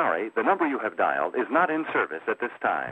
Sorry, the number you have dialed is not in service at this time.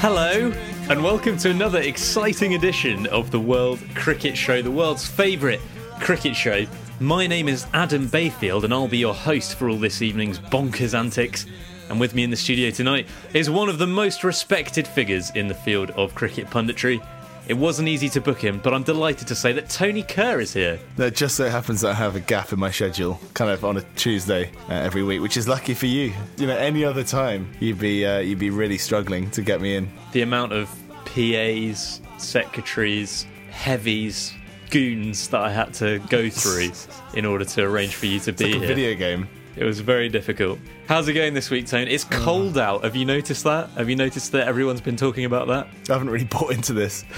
Hello, and welcome to another exciting edition of the World Cricket Show, the world's favourite cricket show. My name is Adam Bayfield, and I'll be your host for all this evening's bonkers antics. And with me in the studio tonight is one of the most respected figures in the field of cricket punditry. It wasn't easy to book him, but I'm delighted to say that Tony Kerr is here. It just so happens that I have a gap in my schedule, kind of on a Tuesday uh, every week, which is lucky for you. You know, any other time you'd be uh, you'd be really struggling to get me in. The amount of PAs, secretaries, heavies, goons that I had to go through in order to arrange for you to be Like a here. video game. It was very difficult. How's it going this week, Tone? It's cold out. Have you noticed that? Have you noticed that everyone's been talking about that? I haven't really bought into this.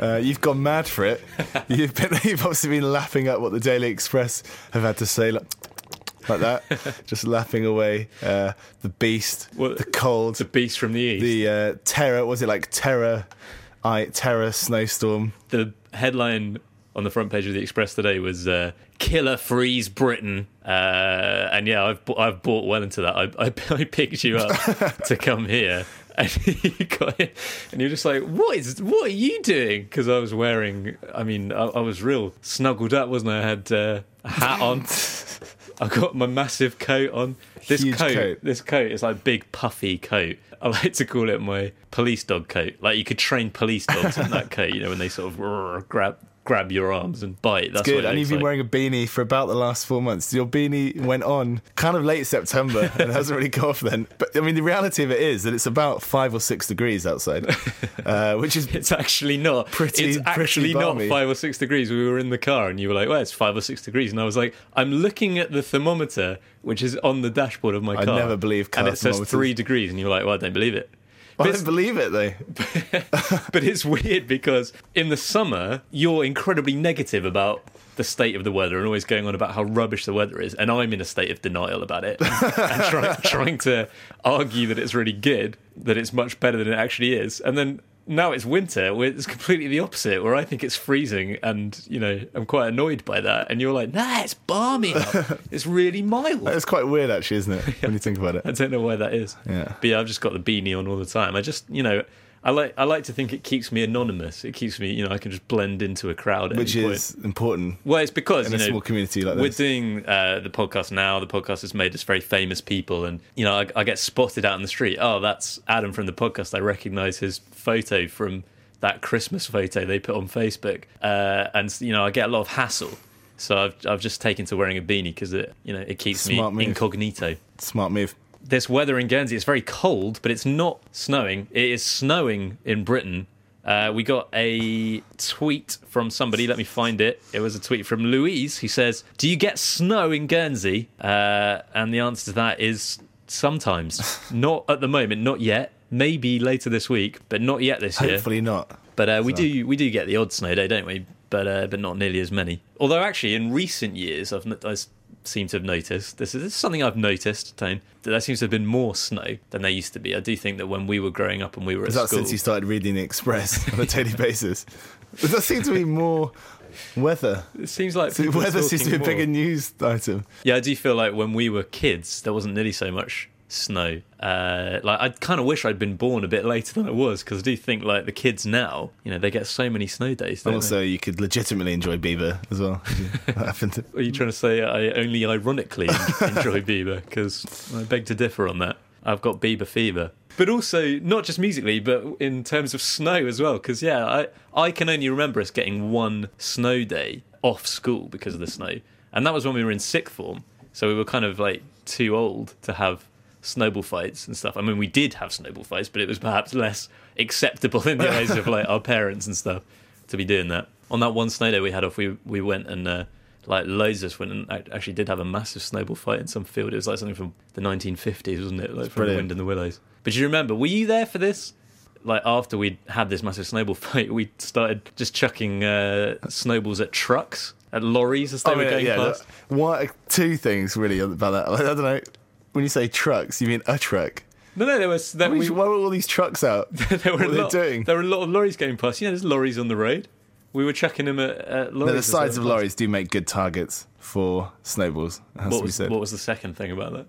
Uh, you've gone mad for it. You've, been, you've obviously been lapping up what the Daily Express have had to say, like, like that, just laughing away uh, the beast, What- the cold, The beast from the east. the uh, terror. Was it like terror? I terror snowstorm. the headline on the front page of the Express today was uh, "Killer Freeze Britain," uh, and yeah, I've bought, I've bought well into that. I, I, I picked you up to come here, and you got it, and you're just like, "What is? What are you doing?" Because I was wearing, I mean, I, I was real snuggled up, wasn't I? I had uh, a hat on. I got my massive coat on. This coat, coat. this coat is like big puffy coat. I like to call it my police dog coat. Like you could train police dogs in that coat, you know, when they sort of grab grab your arms and bite. That's Good, and you've been like. wearing a beanie for about the last four months. Your beanie went on kind of late September and hasn't really come off then. But I mean, the reality of it is that it's about five or six degrees outside, uh, which is It's actually not. Pretty- it's pretty actually not five or six degrees. We were in the car and you were like, well, it's five or six degrees. And I was like, I'm looking at the thermometer, which is on the dashboard of my car. I never believe And it says three degrees. And you were like, well, I don't believe it. I don't believe it though. but it's weird because in the summer you're incredibly negative about the state of the weather and always going on about how rubbish the weather is, and I'm in a state of denial about it and, and try, trying to argue that it's really good, that it's much better than it actually is, and then. Now it's winter, it's completely the opposite, where I think it's freezing and, you know, I'm quite annoyed by that. And you're like, nah, it's balmy. It's really mild. It's quite weird, actually, isn't it? When you think about it, I don't know why that is. Yeah. But yeah, I've just got the beanie on all the time. I just, you know, I like I like to think it keeps me anonymous. It keeps me, you know, I can just blend into a crowd. At Which is point. important. well, it's because in you a know, small community like this. we're doing uh, the podcast now. The podcast has made us very famous people, and you know, I, I get spotted out in the street. Oh, that's Adam from the podcast. I recognise his photo from that Christmas photo they put on Facebook, uh, and you know, I get a lot of hassle. So I've I've just taken to wearing a beanie because it you know it keeps Smart me move. incognito Smart move. This weather in Guernsey. It's very cold, but it's not snowing. It is snowing in Britain. Uh, we got a tweet from somebody. Let me find it. It was a tweet from Louise who says, "Do you get snow in Guernsey?" Uh, and the answer to that is sometimes. not at the moment. Not yet. Maybe later this week, but not yet this year. Hopefully not. But uh, we do we do get the odd snow day, don't we? But uh, but not nearly as many. Although actually, in recent years, I've I seem to have noticed this is, this is something I've noticed. Tone that there seems to have been more snow than there used to be. I do think that when we were growing up and we were at Is that school, since you started reading the Express on a daily basis? Does that seem to be more weather? it seems like So weather seems to be a bigger news item. Yeah, I do feel like when we were kids, there wasn't nearly so much snow. Uh, like I kind of wish I'd been born a bit later than I was because I do think like the kids now, you know, they get so many snow days. Also, you could legitimately enjoy Bieber as well. Happened. Are you trying to say I only ironically enjoy Bieber? Because I beg to differ on that. I've got Bieber fever. But also, not just musically, but in terms of snow as well. Because, yeah, I, I can only remember us getting one snow day off school because of the snow. And that was when we were in sixth form. So we were kind of like too old to have snowball fights and stuff. I mean, we did have snowball fights, but it was perhaps less acceptable in the eyes of like our parents and stuff to be doing that. On that one snow day we had off, we we went and uh, like loads of us went and actually did have a massive snowball fight in some field. It was like something from the 1950s, wasn't it? Like from brilliant. Wind in the Willows. But you remember? Were you there for this? Like after we'd had this massive snowball fight, we started just chucking uh, snowballs at trucks, at lorries as they were yeah, going yeah, past. What two things really about that? I don't know. When you say trucks, you mean a truck? No, no, there was there, Why we, why were all these trucks out? there were what a are they lot, doing? There were a lot of lorries going past. You know, there's lorries on the road. We were chucking them at, at lorries. No, the sides of past. lorries do make good targets for snowballs. What was, what was the second thing about that?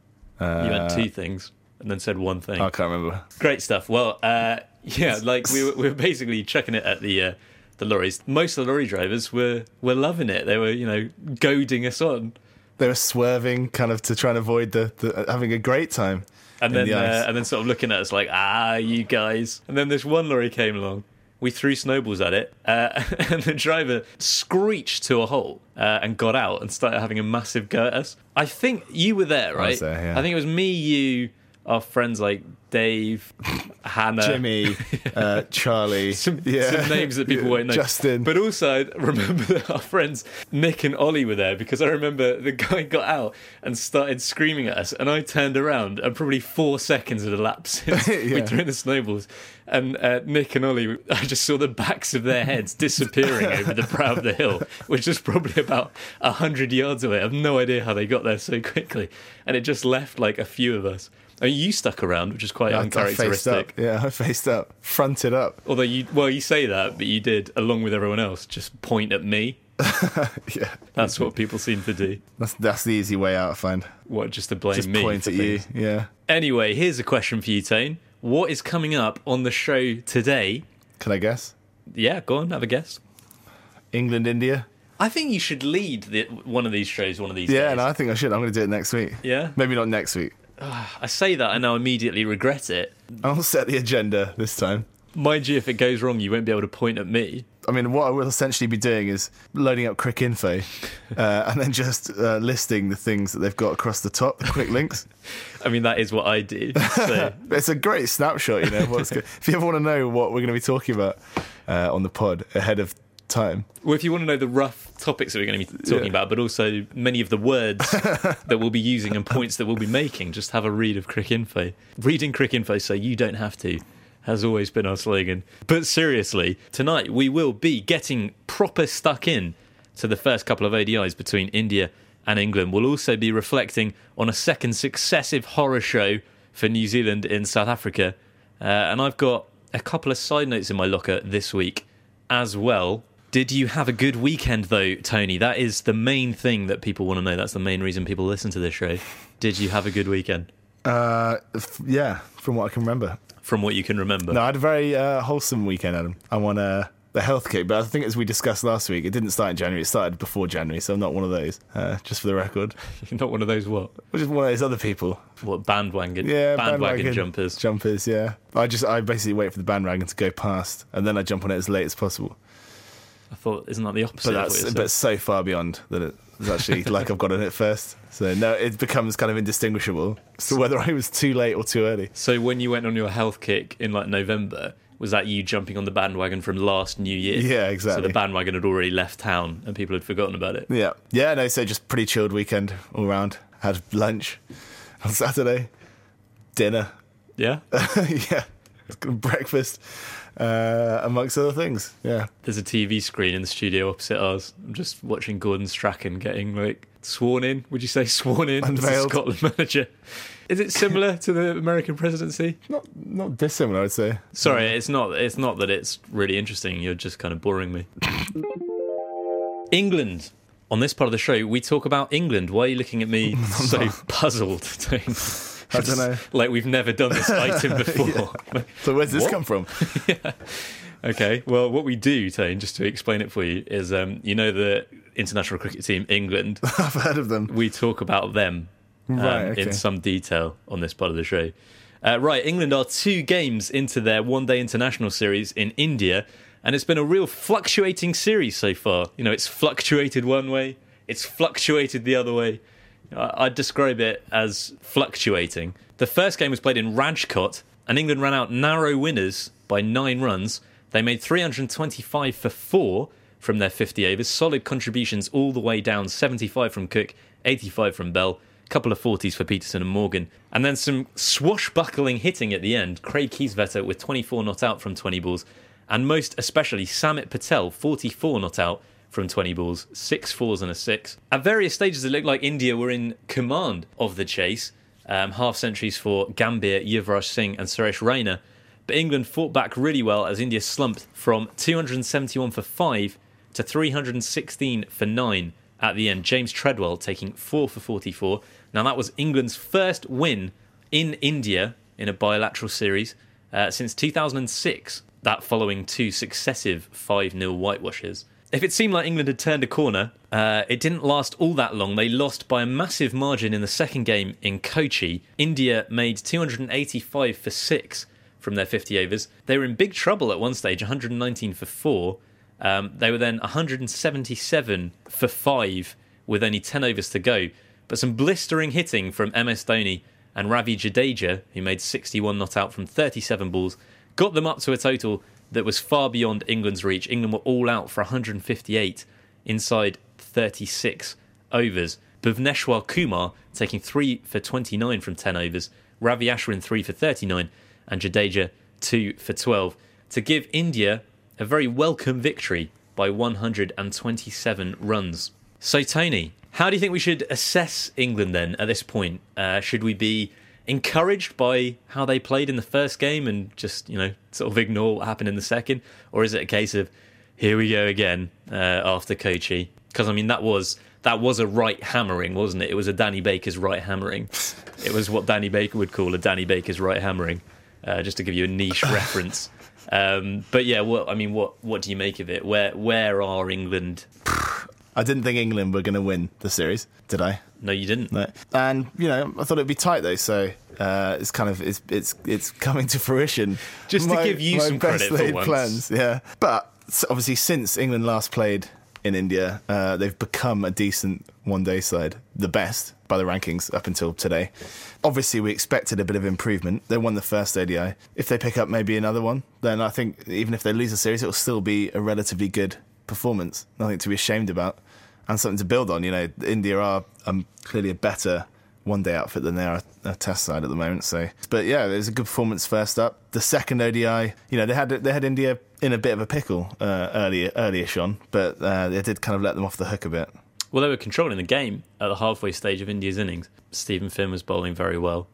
you had two things and then said one thing. I can't remember. Great stuff. Well, uh, yeah, like we were, we were basically chucking it at the uh, the lorries. Most of the lorry drivers were were loving it. They were, you know, goading us on. They were swerving, kind of to try and avoid the, the having a great time. and then the uh, and then sort of looking at us like, ah, you guys. And then this one lorry came along. We threw snowballs at it, uh, and the driver screeched to a halt uh, and got out and started having a massive go at us. I think you were there, right? there, yeah. I think it was me, you, our friends like Dave, Hannah, Jimmy, uh, Charlie, some, yeah. some names that people Yeah, won't know. Justin. But also, remember that our friends Nick and Ollie were there because I remember the guy got out and started screaming at us, and I turned around, and probably four seconds had elapsed since Yeah. we threw in the snowballs. And uh, Nick and Ollie, I just saw the backs of their heads disappearing over the brow of the hill, which was probably about a hundred yards away. I have no idea how they got there so quickly, and it just left like a few of us. I mean, you stuck around, which is quite I, I uncharacteristic. up. Yeah, I faced up, fronted up. Although you, well, you say that, but you did, along with everyone else, just point at me. Yeah, That's what people seem to do. that's that's the easy way out. I find. What, just to blame Just me? point at you. Yeah. Anyway, here's a question for you, Tane. What is coming up on the show today? Can I guess? Yeah, go on, have a guess. England, India. I think you should lead the, one of these shows one of these Yeah, days. no, I think I should. I'm going to do it next week. Yeah? Maybe not next week. I say that and I immediately regret it. I'll set the agenda this time. Mind you, if it goes wrong, you won't be able to point at me. I mean, what I will essentially be doing is loading up Cricinfo uh, and then just uh, listing the things that they've got across the top, the quick links. I mean, that is what I do. So, It's a great snapshot, you know. What's good. If you ever want to know what we're going to be talking about uh, on the pod ahead of time, well, if you want to know the rough topics that we're going to be talking Yeah. about, but also many of the words that we'll be using and points that we'll be making, just have a read of Cricinfo. Reading Cricinfo so you don't have to has always been our slogan. But seriously, tonight we will be getting proper stuck in to the first couple of ODIs between India and England. We'll also be reflecting on a second successive horror show for New Zealand in South Africa. Uh, and I've got a couple of side notes in my locker this week as well. Did you have a good weekend though, Tony? That is the main thing that people want to know. That's the main reason people listen to this show. Did you have a good weekend? uh, f- yeah, from what I can remember. From what you can remember. No, I had a very uh, wholesome weekend, Adam. I'm on uh, the health kick, but I think as we discussed last week, it didn't start in January. It started before January, so I'm not one of those. Uh, just for the record, You're not one of those what? I'm just one of those other people. What bandwagon? Yeah, bandwagon, jumpers. Jumpers, yeah. I just I basically wait for the bandwagon to go past, and then I jump on it as late as possible. I thought, isn't that the opposite? But that's but so far beyond that it's actually like I've got it first. So no, it becomes kind of indistinguishable. So whether I was too late or too early. So when you went on your health kick in like November, was that you jumping on the bandwagon from last New Year? Yeah, exactly. So the bandwagon had already left town and people had forgotten about it. Yeah, yeah. No, so just pretty chilled weekend all round. Had lunch on Saturday, dinner, Yeah. yeah, breakfast, uh, amongst other things. Yeah, There's a TV screen in the studio opposite ours. I'm just watching Gordon Strachan getting like sworn in. Would you say sworn in Unveiled. Scotland manager? Is it similar to the American presidency? not not dissimilar, I'd say. Sorry, it's not. It's not that it's really interesting. You're just kind of boring me. England. On this part of the show, we talk about England. Why are you looking at me so puzzled? Tone? I don't know. Like we've never done this item before. So where's this What? come from? yeah. Okay, well, what we do, Tane, just to explain it for you, is um, you know the international cricket team, England. I've heard of them. we talk about them um, Right, okay. in some detail on this part of the show. Uh, right, England are two games into their one day international series in India, and it's been a real fluctuating series so far. You know, it's fluctuated one way, it's fluctuated the other way. I'd describe it as fluctuating. The first game was played in Rajkot, and England ran out narrow winners by nine runs. They made 325 for four from their 50 overs. Solid contributions all the way down 75 from Cook, 85 from Bell, a couple of 40s for Pietersen and Morgan. And then some swashbuckling hitting at the end. Craig Kieswetter with 24 not out from 20 balls. And most especially Samit Patel, 44 not out from 20 balls, six fours and a six. At various stages, it looked like India were in command of the chase. Um, half centuries for Gambhir, Yuvraj Singh, and Suresh Raina. But England fought back really well as India slumped from 271 for 5 to 316 for 9 at the end. James Treadwell taking 4 for 44. Now, that was England's first win in India in a bilateral series uh, since 2006, that following two successive 5 0 whitewashes. If it seemed like England had turned a corner, uh, it didn't last all that long. They lost by a massive margin in the second game in Kochi. India made 285 for 6 from their 50 overs. They were in big trouble at one stage, 119 for 4. Um, they were then 177 for 5 with only 10 overs to go. But some blistering hitting from MS Dhoni and Ravi Jadeja, who made 61 not out from 37 balls, got them up to a total that was far beyond England's reach. England were all out for 158 inside 36 overs. Bhuvneshwar Kumar taking 3 for 29 from 10 overs, Ravi Ashwin 3 for 39, and Jadeja 2 for 12 to give India a very welcome victory by 127 runs. So, Tony, how do you think we should assess England then at this point? Uh, should we be encouraged by how they played in the first game and just, you know, sort of ignore what happened in the second? Or is it a case of, here we go again uh, after Kochi? Because, I mean, that was. That was a right hammering, wasn't it? It was a Danny Baker's right hammering. It was what Danny Baker would call a Danny Baker's right hammering, uh, just to give you a niche reference. Um, but yeah, what I mean, what what do you make of it? Where where are England? I didn't think England were going to win the series, did I? No, you didn't. No. And you know, I thought it'd be tight though, so uh, it's kind of it's it's it's coming to fruition. Just to give you my some best credit for once. plans, yeah. But obviously, since England last played in India, uh, they've become a decent one-day side, the best by the rankings up until today. Obviously, we expected a bit of improvement. They won the first ODI. If they pick up maybe another one, then I think even if they lose the series, it will still be a relatively good performance. Nothing to be ashamed about, and something to build on. You know, India are um, clearly a better one-day outfit than they are a test side at the moment. So, but yeah, it was a good performance first up. The second ODI, you know, they had they had India in a bit of a pickle uh, earlier earlier on, but uh, they did kind of let them off the hook a bit. Well, they were controlling the game at the halfway stage of India's innings. Steven Finn was bowling very well,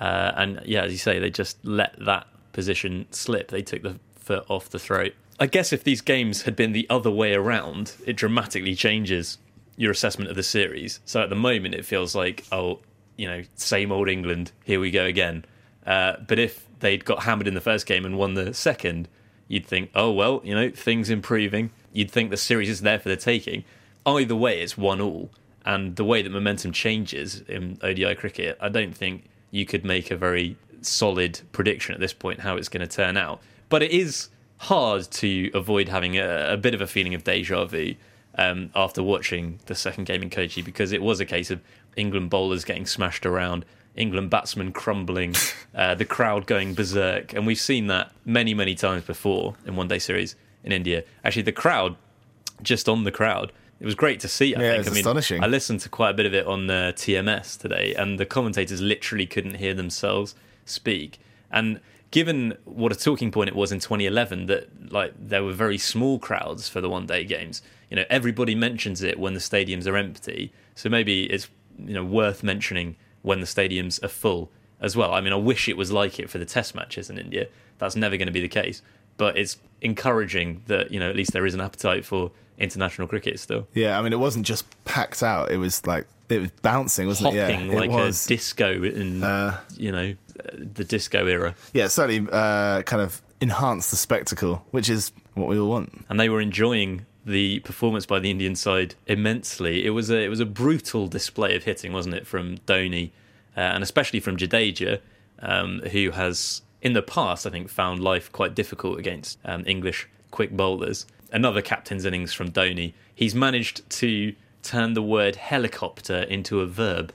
uh, and yeah, as you say, they just let that position slip. They took the foot off the throat. I guess if these games had been the other way around, it dramatically changes your assessment of the series. So at the moment, it feels like, oh, you know, same old England, here we go again. Uh, but if they'd got hammered in the first game and won the second, you'd think, oh, well, you know, things improving. You'd think the series is there for the taking. Either way, it's one all. And the way that momentum changes in ODI cricket, I don't think you could make a very solid prediction at this point how it's going to turn out. But it is hard to avoid having a, a bit of a feeling of deja vu um, after watching the second game in Kochi because it was a case of England bowlers getting smashed around, England batsmen crumbling, uh, the crowd going berserk. And we've seen that many, many times before in one day series in India. Actually, the crowd, just on the crowd, it was great to see. I Yeah, think. it's I mean, astonishing. I listened to quite a bit of it on uh, TMS today, and the commentators literally couldn't hear themselves speak. And given what a talking point it was in 2011, that like there were very small crowds for the one-day games. You know, everybody mentions it when the stadiums are empty, so maybe it's you know worth mentioning when the stadiums are full as well. I mean, I wish it was like it for the Test matches in India. That's never going to be the case, but it's encouraging that you know at least there is an appetite for international cricket still. Yeah, I mean, it wasn't just packed out; it was like it was bouncing, wasn't hopping it? Yeah, like it was. a disco in Uh, you know the disco era, yeah, certainly uh, kind of enhanced the spectacle, which is what we all want. and they were enjoying the performance by the Indian side immensely. It was a it was a brutal display of hitting, wasn't it, from Dhoni, uh, and especially from Jadeja, um, who has in the past I think found life quite difficult against um, English quick bowlers. Another captain's innings from Dhoni. He's managed to turn the word helicopter into a verb.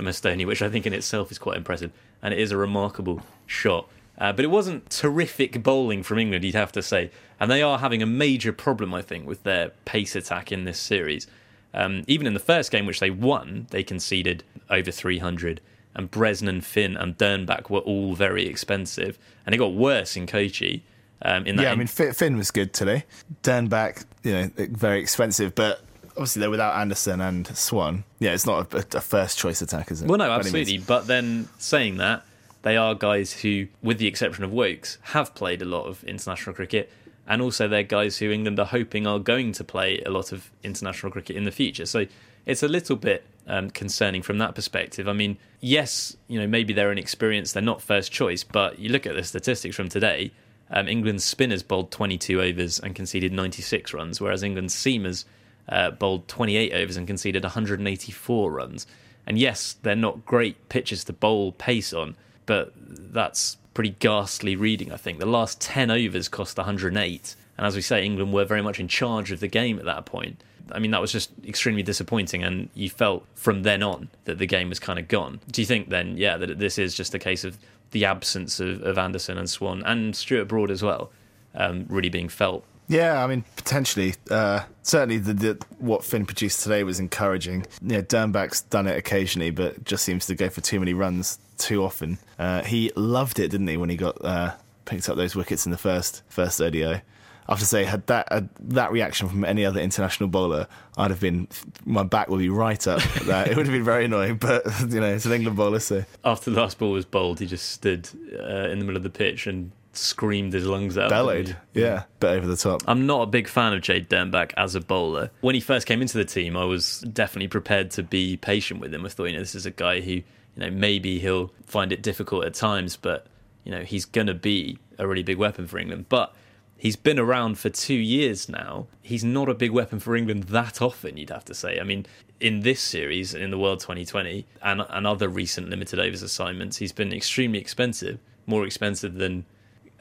MS Dhoni, which I think in itself is quite impressive. And it is a remarkable shot. Uh, but it wasn't terrific bowling from England, you'd have to say. And they are having a major problem, I think, with their pace attack in this series. Um, even in the first game, which they won, they conceded over 300. And Bresnan, Finn, and Dernbach were all very expensive. And it got worse in Kochi. Um, in that yeah, I mean, Finn was good today. Dernbach, you know, very expensive, but obviously they're without Anderson and Swan. Yeah, it's not a, a first choice attack, is it? Well, no, absolutely. But then saying that, they are guys who, with the exception of Woakes, have played a lot of international cricket. And also, they're guys who England are hoping are going to play a lot of international cricket in the future. So it's a little bit um, concerning from that perspective. I mean, yes, you know, maybe they're inexperienced, they're not first choice, but you look at the statistics from today. Um, England's spinners bowled 22 overs and conceded 96 runs, whereas England's seamers uh, bowled 28 overs and conceded 184 runs. And yes, they're not great pitches to bowl pace on, but that's pretty ghastly reading, I think. The last 10 overs cost 108. And as we say, England were very much in charge of the game at that point. I mean, that was just extremely disappointing, and you felt from then on that the game was kind of gone. Do you think then, yeah, that this is just a case of the absence of, of Anderson and Swan and Stuart Broad as well, um, really being felt yeah, I mean, potentially. Uh, certainly, the, the, what Finn produced today was encouraging. Yeah, Dernbach's done it occasionally, but just seems to go for too many runs too often. Uh, he loved it, didn't he, when he got uh, picked up those wickets in the first first ODI? I have to say, had that uh, that reaction from any other international bowler, I'd have been my back would be right up. that it would have been very annoying, but you know, it's an England bowler, so after the last ball was bowled, he just stood uh, in the middle of the pitch and screamed his lungs out. Bellowed, yeah, but over the top. I'm not a big fan of Jade Dernbach as a bowler. When he first came into the team, I was definitely prepared to be patient with him. I thought, you know, this is a guy who, you know, maybe he'll find it difficult at times, but you know, he's going to be a really big weapon for England. But he's been around for two years now. He's not a big weapon for England that often, you'd have to say. I mean, in this series, in the World 2020, and, and other recent limited overs assignments, he's been extremely expensive, more expensive than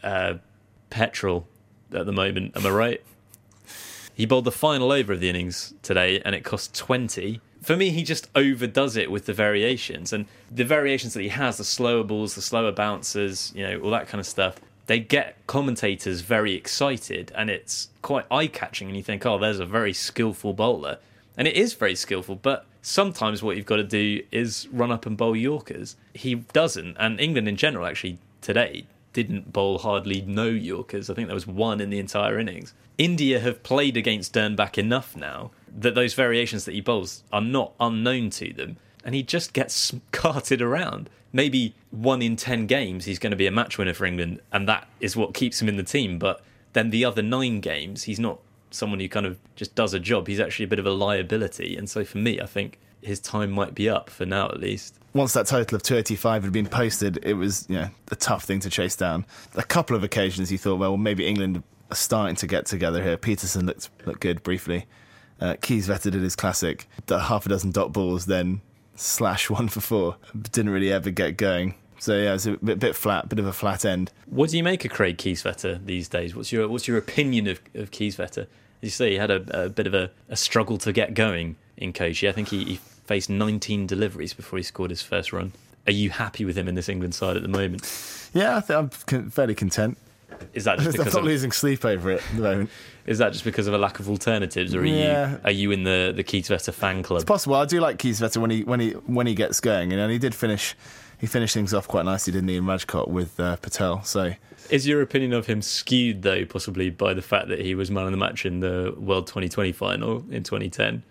uh, petrol at the moment. Am I right? He bowled the final over of the innings today, and it cost twenty. For me, he just overdoes it with the variations, and the variations that he has, the slower balls, the slower bouncers, you know, all that kind of stuff. They get commentators very excited, and it's quite eye-catching. And you think, oh, there's a very skillful bowler, and it is very skillful, but sometimes what you've got to do is run up and bowl Yorkers. He doesn't, and England in general actually today didn't bowl hardly no Yorkers. I think there was one in the entire innings. India have played against Dernbach enough now that those variations that he bowls are not unknown to them, and he just gets carted around. Maybe one in ten games he's going to be a match winner for England, and that is what keeps him in the team. But then the other nine games, he's not someone who kind of just does a job. He's actually a bit of a liability, and so for me, I think his time might be up for now at least once that total of 285 had been posted, it was you know a tough thing to chase down. A couple of occasions you thought, well, maybe England are starting to get together here. Pietersen looked looked good briefly. Uh, Kieswetter did his classic, half a dozen dot balls, then slash one for four. Didn't really ever get going. So yeah, it's a bit, bit flat, bit of a flat end. What do you make of Craig Kieswetter these days? What's your what's your opinion of of Kieswetter? As you say, he had a, a bit of a, a, struggle to get going in Kochi. I think he, he faced 19 deliveries before he scored his first run. Are you happy with him in this England side at the moment? Yeah, I think I'm fairly content. Is that just because I'm not of, losing sleep over it at the moment? Is that just because of a lack of alternatives, or are yeah. you are you in the the Kieswetter fan club? It's possible. I do like Kieswetter when he when he when he gets going, and he did finish he finished things off quite nicely, didn't he, in Rajkot with uh, Patel? So, is your opinion of him skewed though, possibly by the fact that he was man of the match in the World 2020 final in 2010?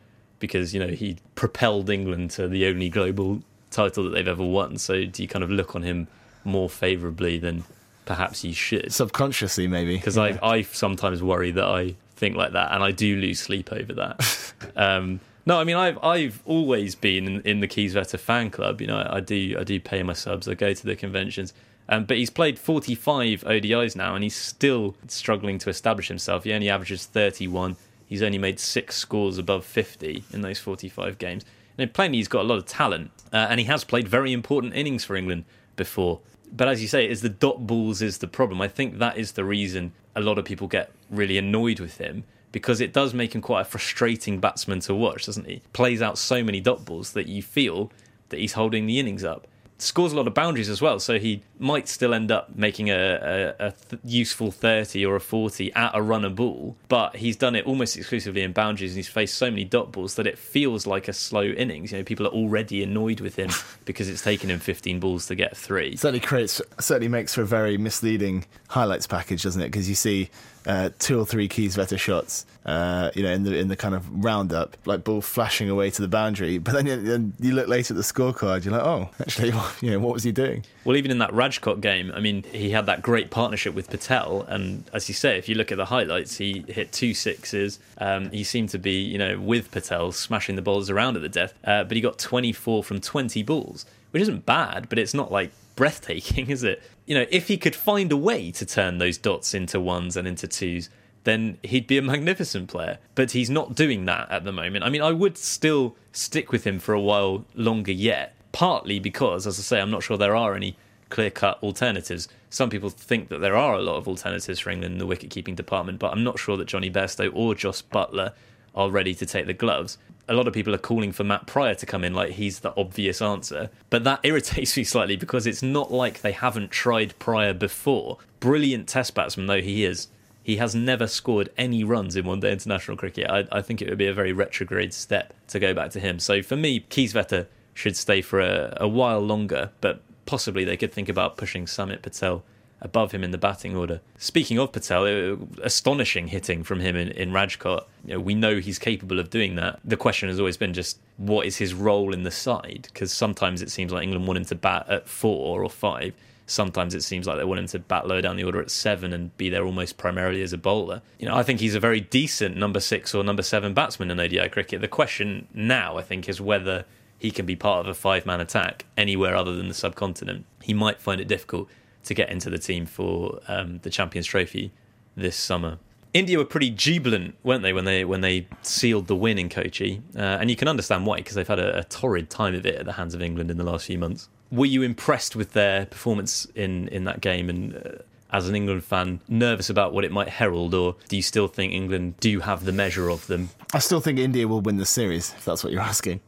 Because you know he propelled England to the only global title that they've ever won. So do you kind of look on him more favourably than perhaps you should? Subconsciously, maybe. Because yeah. I, I sometimes worry that I think like that, and I do lose sleep over that. um, no, I mean I've I've always been in, in the Kieswetter fan club. You know, I, I, do I do pay my subs. I go to the conventions. Um, but he's played 45 ODIs now, and he's still struggling to establish himself. He only averages 31 He's only made six scores above 50 in those 45 games. And plainly, he's got a lot of talent, uh, and he has played very important innings for England before. But as you say, is the dot balls is the problem. I think that is the reason a lot of people get really annoyed with him because it does make him quite a frustrating batsman to watch, doesn't he? Plays out so many dot balls that you feel that he's holding the innings up. Scores a lot of boundaries as well. So he might still end up making a, a, a th- useful 30 or a 40 at a runner ball, but he's done it almost exclusively in boundaries and he's faced so many dot balls that it feels like a slow innings. You know, people are already annoyed with him because it's taken him 15 balls to get three. certainly creates certainly makes for a very misleading highlights package, doesn't it? Because you see uh, two or three Kieswetter shots, uh, you know, in the in the kind of roundup, like ball flashing away to the boundary. But then you, then you look later at the scorecard, you're like, oh, actually, you know, what was he doing? Well, even in that Rajkot game, I mean, he had that great partnership with Patel, and as you say, if you look at the highlights, he hit two sixes. Um, he seemed to be, you know, with Patel smashing the balls around at the death, uh, but he got 24 from 20 balls, which isn't bad, but it's not like breathtaking, is it? You know, if he could find a way to turn those dots into ones and into twos, then he'd be a magnificent player. But he's not doing that at the moment. I mean, I would still stick with him for a while longer yet, partly because, as I say, I'm not sure there are any clear cut alternatives. Some people think that there are a lot of alternatives for England in the wicket keeping department, but I'm not sure that Jonny Bairstow or Jos Buttler are ready to take the gloves. A lot of people are calling for Matt Prior to come in like he's the obvious answer. But that irritates me slightly because it's not like they haven't tried Pryor before. Brilliant test batsman though he is, he has never scored any runs in one day international cricket. I, I, think it would be a very retrograde step to go back to him. So for me, Kieswetter should stay for a, a while longer, but possibly they could think about pushing Samit Patel above him in the batting order. Speaking of Patel, astonishing hitting from him in, in Rajkot. You know, we know he's capable of doing that. The question has always been just what is his role in the side? Because sometimes it seems like England want him to bat at four or five. Sometimes it seems like they want him to bat low down the order at seven and be there almost primarily as a bowler. You know, I think he's a very decent number six or number seven batsman in ODI cricket. The question now, I think, is whether he can be part of a five man attack anywhere other than the subcontinent. He might find it difficult to get into the team for um, the Champions Trophy this summer. India were pretty jubilant, weren't they, when they when they sealed the win in Kochi? Uh, and you can understand why, because they've had a, a, torrid time of it at the hands of England in the last few months. Were you impressed with their performance in in that game? And uh, as an England fan, nervous about what it might herald, or do you still think England do have the measure of them? I still think India will win the series, if that's what you're asking.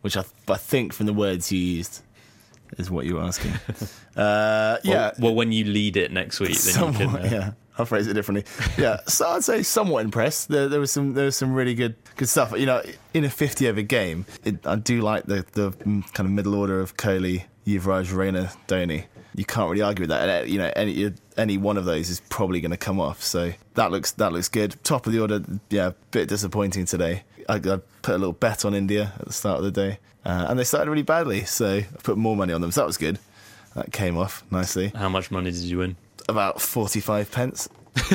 Which I, I think, from the words you used, is what you're asking. Uh, yeah. Well, well, when you lead it next week, then somewhat, you can. Uh... Yeah, I'll phrase it differently. Yeah, so I'd say somewhat impressed. There, there, was some there was some really good good stuff. You know, in a 50 over game, it, I do like the the kind of middle order of Kohli, Yuvraj, Raina, Dhoni. You can't really argue with that. You know, any any one of those is probably going to come off. So that looks that looks good. Top of the order, yeah, bit disappointing today. I, I put a little bet on India at the start of the day, uh, and they started really badly. So I put more money on them. So that was good. That came off nicely. How much money did you win? About forty-five pence.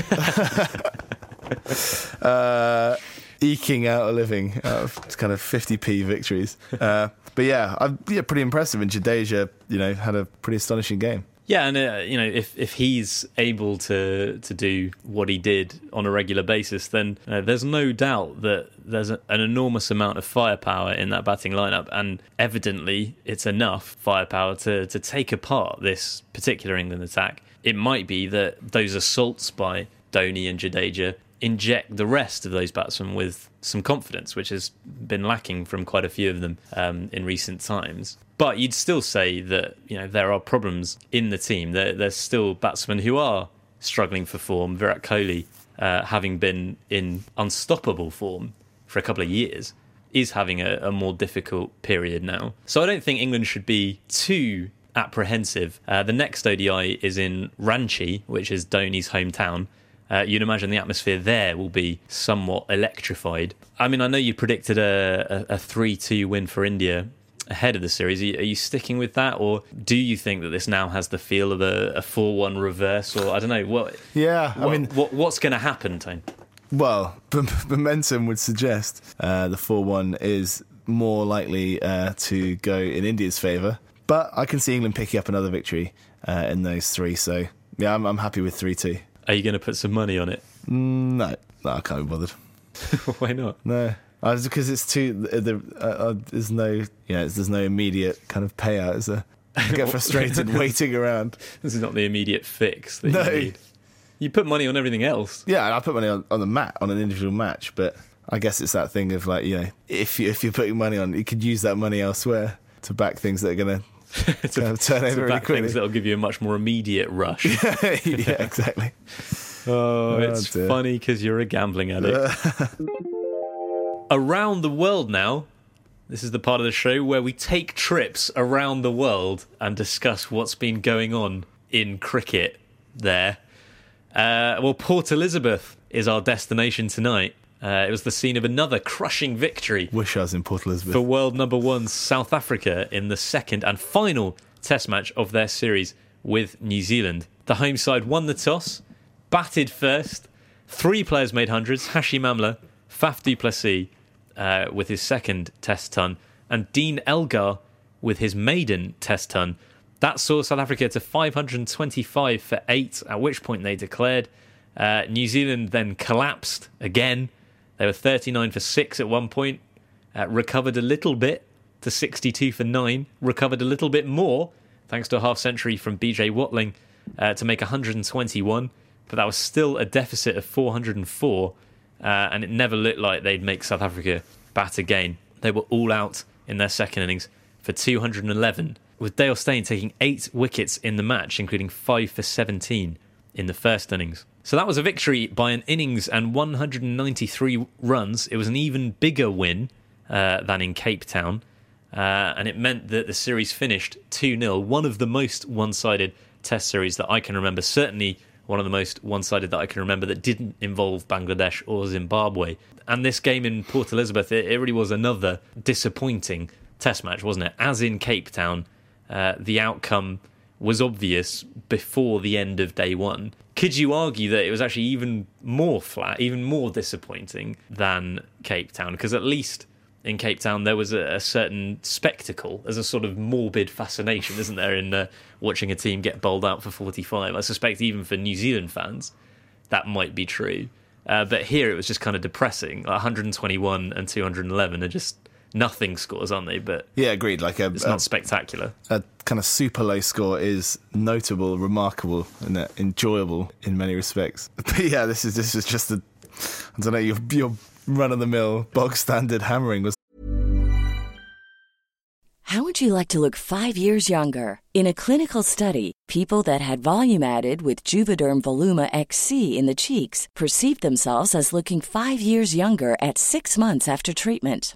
uh, eking out a living out of kind of 50p victories. Uh, but yeah, I'm yeah, pretty impressive. And Jadeja, you know, had a pretty astonishing game. Yeah, and uh, you know, if if he's able to to do what he did on a regular basis, then uh, there's no doubt that there's a, an enormous amount of firepower in that batting lineup, and evidently it's enough firepower to to take apart this particular England attack. It might be that those assaults by Dhoni and Jadeja inject the rest of those batsmen with some confidence, which has been lacking from quite a few of them um, in recent times. But you'd still say that you know there are problems in the team. There, there's still batsmen who are struggling for form. Virat Kohli, uh, having been in unstoppable form for a couple of years, is having a, a, more difficult period now. So I don't think England should be too apprehensive. Uh, the next ODI is in Ranchi, which is Dhoni's hometown. Uh, you'd imagine the atmosphere there will be somewhat electrified. I mean, I know you predicted a, a, a 3 2 win for India ahead of the series. Are you, are you, sticking with that, or do you think that this now has the feel of a four one reverse, or I don't know what? Yeah, I what, mean, what, what's going to happen, Tone? Well, b- momentum would suggest uh, the four one is more likely uh, to go in India's favour, but I can see England picking up another victory uh, in those three. So yeah, I'm, I'm happy with three two. Are you going to put some money on it? Mm, no, no, I can't be bothered. Why not? No, uh, because it's too. The, uh, uh, there's no, you know, there's no immediate kind of payout. Is there? I get frustrated waiting around. This is not the immediate fix that no. you need. You put money on everything else. Yeah, I put money on, on the mat on an individual match, but I guess it's that thing of like, you know, if you, if you're putting money on, you could use that money elsewhere to back things that are going to to, Kind of turn over really quickly. things that'll give you a much more immediate rush. yeah, exactly. Oh, it's dear. funny because you're a gambling addict. around the world now. This is the part of the show where we take trips around the world and discuss what's been going on in cricket there. Uh, well, Port Elizabeth is our destination tonight. Uh, it was the scene of another crushing victory Wish I was in Port Elizabeth. for world number one South Africa in the second and final test match of their series with New Zealand. The home side won the toss, batted first. Three players made hundreds Hashim Amla, Faf du Plessis uh, with his second test ton, and Dean Elgar with his maiden test ton. That saw South Africa to 525 for eight, at which point they declared. Uh, New Zealand then collapsed again. They were 39 for six at one point, uh, recovered a little bit to 62 for nine, recovered a little bit more thanks to a half century from BJ Watling uh, to make 121, but that was still a deficit of 404, uh, and it never looked like they'd make South Africa bat again. They were all out in their second innings for 211, with Dale Steyn taking eight wickets in the match, including five for 17 in the first innings. So that was a victory by an innings and 193 runs. It was an even bigger win uh, than in Cape Town. Uh, and it meant that the series finished 2 0, one of the most one sided test series that I can remember. Certainly one of the most one sided that I can remember that didn't involve Bangladesh or Zimbabwe. And this game in Port Elizabeth, it, it really was another disappointing test match, wasn't it? As in Cape Town, uh, the outcome was obvious before the end of day one. Could you argue that it was actually even more flat, even more disappointing than Cape Town? Because at least in Cape Town there was a, a certain spectacle, there's a sort of morbid fascination, isn't there, in uh, watching a team get bowled out for 45? I suspect even for New Zealand fans, that might be true. Uh, but here it was just kind of depressing. Like 121 and 211 are just nothing scores, aren't they? But yeah, agreed. Like a, it's a, not spectacucular. a kind of super low score is notable, remarkable, and uh, enjoyable in many respects. But yeah, this is this is just a I don't know your your run of the mill bog standard hammering was How would you like to look five years younger? In a clinical study, people that had volume added with Juvederm Voluma XC in the cheeks perceived themselves as looking five years younger at six months after treatment.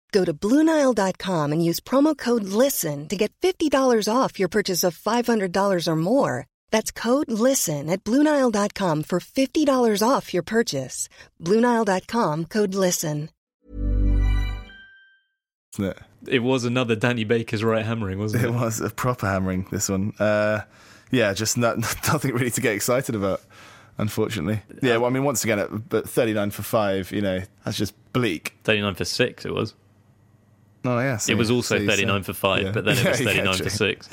Go to Bluenile.com and use promo code LISTEN to get $50 off your purchase of $500 or more. That's code LISTEN at Bluenile.com for $50 off your purchase. Bluenile.com code LISTEN. it? It was another Danny Baker's right hammering, wasn't it? It was a proper hammering. This one, uh, yeah, just not, nothing really to get excited about. Unfortunately, yeah. Well, I mean, once again, at, but thirty nine for five, you know, that's just bleak. 39 for 6 it was. Oh yeah, It was also see, 39 so- for 5, yeah. but then it was Yeah, yeah, 39 for 6.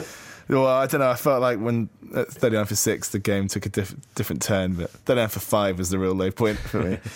Well, I don't know. I felt like when at 39 for six, the game took a diff- different turn, but 39 for five was the real low point for me.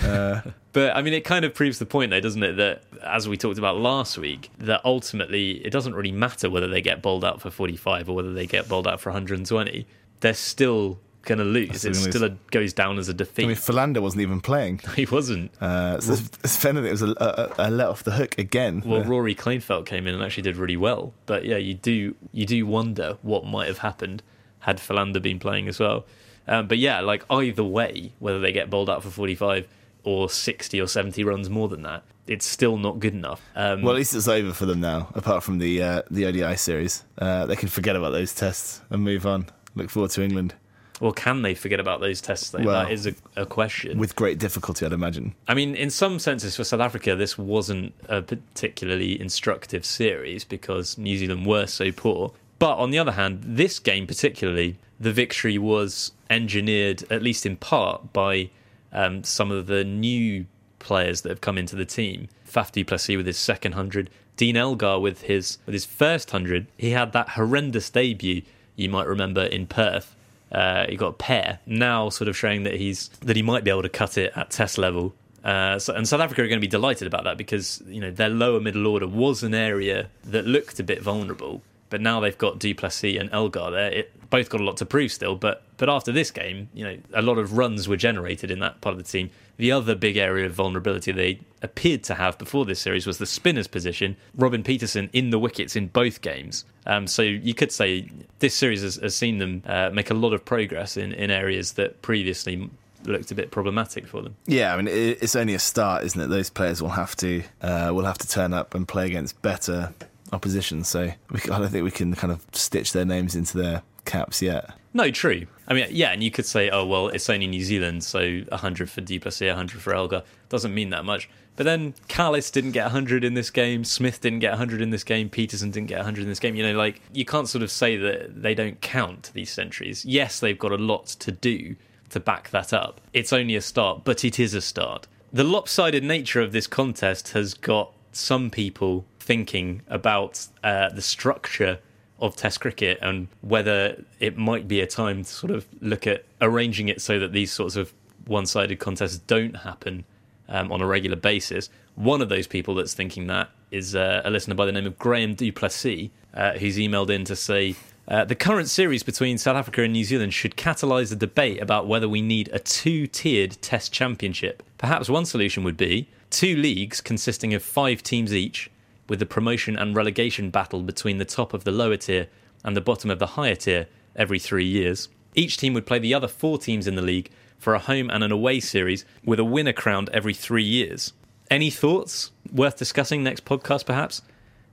Uh, but I mean, it kind of proves the point, though, doesn't it? That as we talked about last week, that ultimately it doesn't really matter whether they get bowled out for 45 or whether they get bowled out for 120. They're still going to lose. It still a, goes down as a defeat. I mean, Philander wasn't even playing. he wasn't. Uh, so Fenner, it was a, a, a let off the hook again. Well, Rory Kleinveldt came in and actually did really well. But yeah, you do you do wonder what might have happened had Philander been playing as well. Um, but yeah, like either way, whether they get bowled out for 45 or 60 or 70 runs more than that, it's still not good enough. Um, Well, at least it's over for them now. Apart from the uh, the ODI series, uh, they can forget about those tests and move on. Look forward to England well, can they forget about those tests? Though? Well, that is a, a question. with great difficulty, I'd imagine. I mean, in some senses, for South Africa, this wasn't a particularly instructive series because New Zealand were so poor. But on the other hand, this game particularly, the victory was engineered, at least in part, by um, some of the new players that have come into the team. Faf du Plessis with his second hundred, Dean Elgar with his with his first hundred. He had that horrendous debut you might remember in Perth. Uh, he got a pair now, sort of showing that he's that he might be able to cut it at test level. Uh, so, and South Africa are going to be delighted about that because you know their lower middle order was an area that looked a bit vulnerable, but now they've got du Plessis and Elgar there. It both got a lot to prove still, but but after this game, you know a lot of runs were generated in that part of the team. The other big area of vulnerability they appeared to have before this series was the spinner's position. Robin Peterson in the wickets in both games. Um, so you could say this series has, has seen them uh, make a lot of progress in, in areas that previously looked a bit problematic for them. Yeah, I mean it's only a start, isn't it? Those players will have to uh, will have to turn up and play against better opposition. So we, I don't think we can kind of stitch their names into their caps yet. No, true. I mean, yeah, and you could say, oh, well, it's only New Zealand, so 100 for du Plessis, 100 for Elgar. Doesn't mean that much. But then Kallis didn't get 100 in this game, Smith didn't get 100 in this game, Peterson didn't get 100 in this game. You know, like, you can't sort of say that they don't count these centuries. Yes, they've got a lot to do to back that up. It's only a start, but it is a start. The lopsided nature of this contest has got some people thinking about uh, the structure of Test cricket and whether it might be a time to sort of look at arranging it so that these sorts of one sided contests don't happen um, on a regular basis. One of those people that's thinking that is uh, a listener by the name of Graham Duplessis, uh, who's emailed in to say. Uh, the current series between South Africa and New Zealand should catalyse a debate about whether we need a two tiered Test championship. Perhaps one solution would be two leagues consisting of five teams each, with the promotion and relegation battle between the top of the lower tier and the bottom of the higher tier every three years. Each team would play the other four teams in the league for a home and an away series with a winner crowned every three years. Any thoughts worth discussing next podcast, perhaps?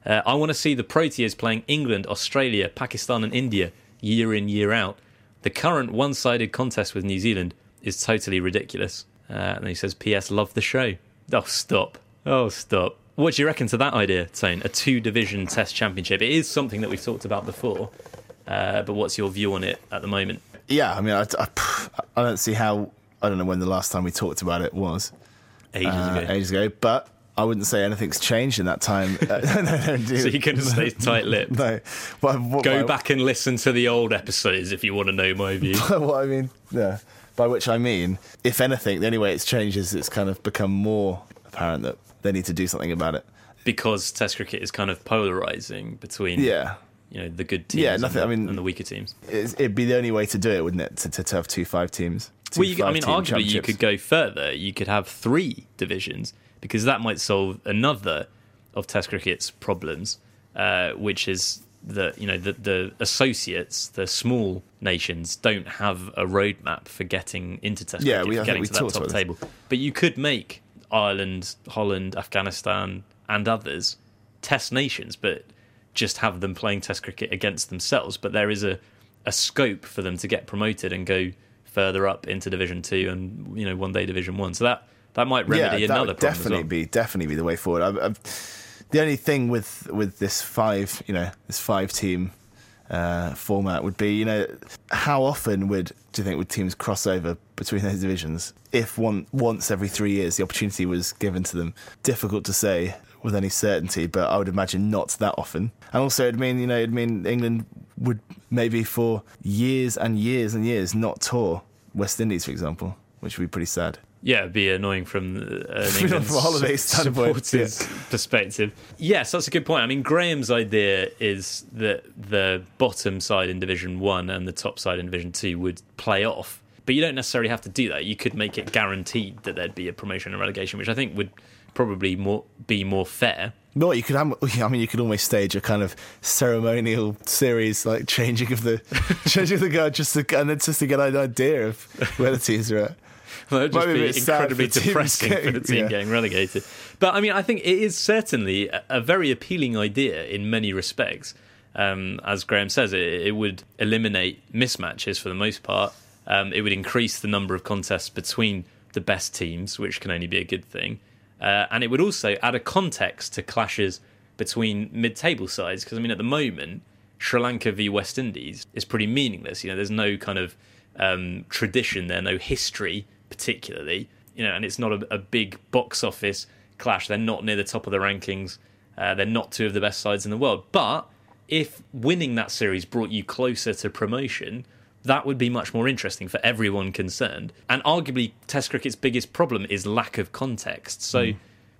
Uh, I want to see the Proteas playing England, Australia, Pakistan, and India year in, year out. The current one sided contest with New Zealand is totally ridiculous. Uh, and he says, P.S. Love the show. Oh, stop. Oh, stop. What do you reckon to that idea, Tone? A two division test championship. It is something that we've talked about before, uh, but what's your view on it at the moment? Yeah, I mean, I, I, I, don't see how. I don't know when the last time we talked about it was. Ages uh, ago. Ages ago, but I wouldn't say anything's changed in that time. no, no, so you can stay tight lipped. no. What, Go back and listen to the old episodes if you want to know my view. what I mean, yeah. By which I mean, if anything, the only way it's changed is it's kind of become more apparent that they need to do something about it because Test cricket is kind of polarizing between yeah. You know the good teams, yeah, nothing. The, I mean, and the weaker teams. It'd be the only way to do it, wouldn't it? To, to, to have two five teams. Two well, you, I mean, arguably, you could go further. You could have three divisions because that might solve another of Test cricket's problems, uh, which is that you know the, the associates, the small nations, don't have a roadmap for getting into Test yeah, cricket, we, for getting to that top table. But you could make Ireland, Holland, Afghanistan, and others test nations, but just have them playing test cricket against themselves. But there is a, a scope for them to get promoted and go further up into Division Two and you know one day Division One. So that that might remedy yeah, that another would definitely well. be definitely be the way forward. I, I, the only thing with with this five you know this five team uh, format would be you know how often would do you think would teams cross over between those divisions if one once every three years the opportunity was given to them difficult to say with any certainty, but I would imagine not that often. And also, it'd mean you know, it'd mean England would maybe for years and years and years not tour West Indies, for example, which would be pretty sad. Yeah, it'd be annoying from an England from a holiday supporters yeah. perspective. Yes, that's a good point. I mean, Graham's idea is that the bottom side in Division One and the top side in Division Two would play off, but you don't necessarily have to do that. You could make it guaranteed that there'd be a promotion and relegation, which I think would probably more be more fair. No, you could. Have, I mean, you could almost stage a kind of ceremonial series, like changing of the changing of the guard, just to, and it's just to get an idea of where the teams are at. That would Might just be be incredibly depressing for the team yeah. getting relegated. But I mean, I think it is certainly a, a very appealing idea in many respects. Um, as Graham says, it, it would eliminate mismatches for the most part. Um, it would increase the number of contests between the best teams, which can only be a good thing. Uh, and it would also add a context to clashes between mid-table sides. Because I mean, at the moment, Sri Lanka v West Indies is pretty meaningless. You know, there's no kind of um, tradition there, no history particularly. You know, and it's not a, a big box office clash. They're not near the top of the rankings. Uh, they're not two of the best sides in the world. But if winning that series brought you closer to promotion, that would be much more interesting for everyone concerned. And arguably, Test cricket's biggest problem is lack of context. So,